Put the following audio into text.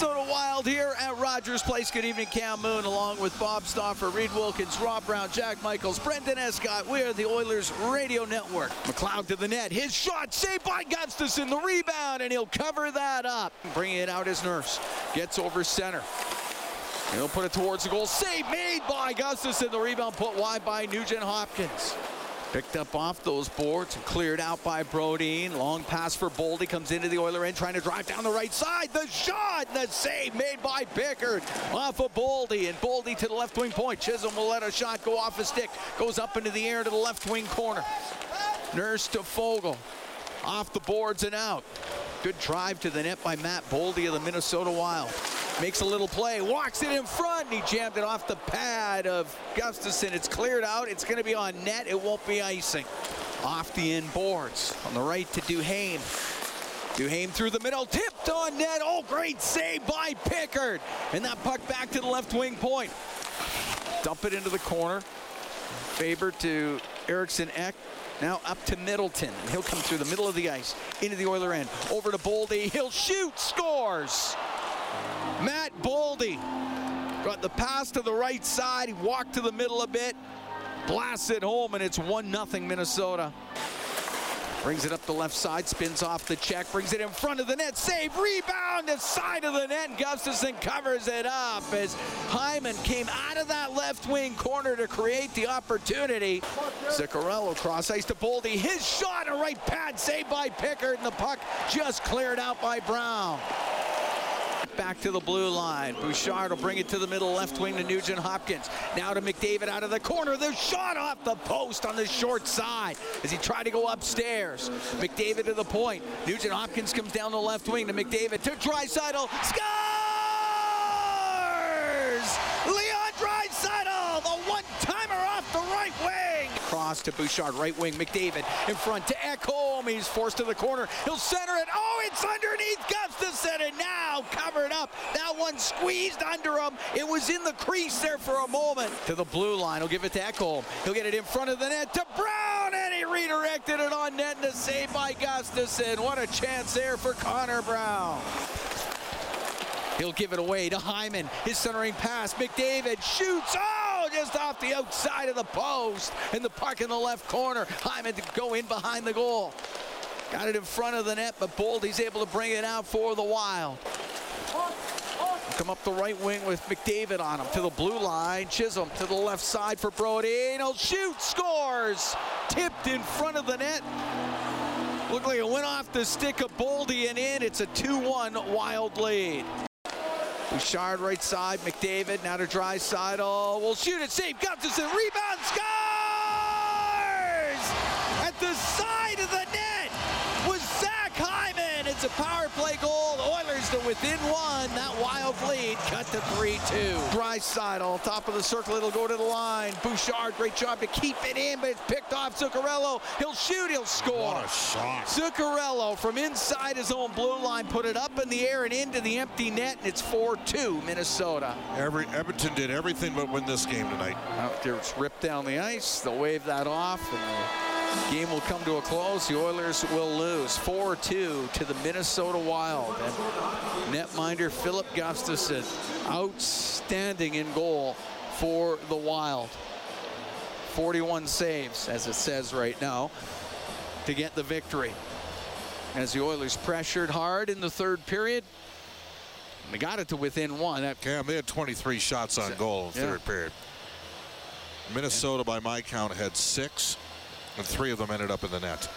Minnesota Wild here at Rogers Place. Good evening, Cam Moon, along with Bob Stauffer, Reed Wilkins, Rob Brown, Jack Michaels, Brendan Escott. We are the Oilers Radio Network. McLeod to the net. His shot saved by Gustavsson. The rebound, and he'll cover that up. Bringing it out as Nurse. Gets over center. He'll put it towards the goal. Save made by Gustavsson. The rebound put wide by Nugent Hopkins. Picked up off those boards and cleared out by Brodin. Long pass for Boldy. Comes into the Oiler end trying to drive down the right side. The shot, the save made by Pickard off of Boldy. And Boldy to the left wing point. Chisholm will let a shot go off his stick. Goes up into the air to the left wing corner. Nurse to Foegele. Off the boards and out. Good drive to the net by Matt Boldy of the Minnesota Wild. Makes a little play, walks it in front, and he jammed it off the pad of Gustavsson. It's cleared out. It's going to be on net. It won't be icing. Off the end boards. On the right to Duhaime. Duhaime through the middle, tipped on net. Oh, great save by Pickard. And that puck back to the left wing point. Dump it into the corner. Faber to Eriksson Ek. Now up to Middleton. He'll come through the middle of the ice, into the Oiler end. Over to Boldy. He'll shoot, scores. Matt Boldy got the pass to the right side. He walked to the middle a bit, blasts it home, and it's 1 0 Minnesota. Brings it up the left side, spins off the check, brings it in front of the net, save, rebound, the side of the net, and Gustavsson covers it up as Hyman came out of that left wing corner to create the opportunity. Zuccarello cross ice to Boldy, his shot, a right pad, saved by Pickard, and the puck just cleared out by Brown back to the blue line. Bouchard will bring it to the middle left wing to Nugent Hopkins. Now to McDavid out of the corner. The shot off the post on the short side as he tried to go upstairs. McDavid to the point. Nugent Hopkins comes down the left wing to McDavid to Draisaitl. Scores! Leon Draisaitl, the one-timer off the right wing. Cross to Bouchard, right wing. McDavid in front to Ekholm. He's forced to the corner. He'll center it. Oh, it's underneath Gustavsson, and now one squeezed under him. It was in the crease there for a moment. To the blue line. He'll give it to Ekholm. He'll get it in front of the net to Brown, and he redirected it on net and a save by Gustavsson. What a chance there for Connor Brown. He'll give it away to Hyman. His centering pass. McDavid shoots. Oh, just off the outside of the post. And the puck in the left corner. Hyman to go in behind the goal. Got it in front of the net, but Boldy's able to bring it out for the Wild. Come up the right wing with McDavid on him to the blue line. Chisholm to the left side for Brody. And he'll shoot. Scores. Tipped in front of the net. Looked like it went off the stick of Boldy and in. It's a 2-1 Wild lead. Bouchard right side, McDavid now to Draisaitl. Oh, Will shoot it, save Gustavsson, rebound, scores! At the side of the net was Zach Hyman. It's a power play goal. The Oilers to within one. That Wild lead cut to 3-2. Draisaitl, top of the circle, it'll go to the line. Bouchard, great job to keep it in, but it's picked off Zuccarello. He'll shoot, he'll score. What a shot. Zuccarello from inside his own blue line put it up in the air and into the empty net, and it's 4-2 Minnesota. Every Edmonton did everything but win this game tonight. Out there, it's ripped down the ice. They'll wave that off, and the game will come to a close. The Oilers will lose 4-2 to the Minnesota Wild. And netminder Filip Gustavsson, outstanding in goal for the Wild. 41 saves, as it says right now, to get the victory. As the Oilers pressured hard in the third period, they got it to within one. That Cam, they had 23 shots on goal in the Yeah. third period. Minnesota, by my count, had six, and three of them ended up in the net.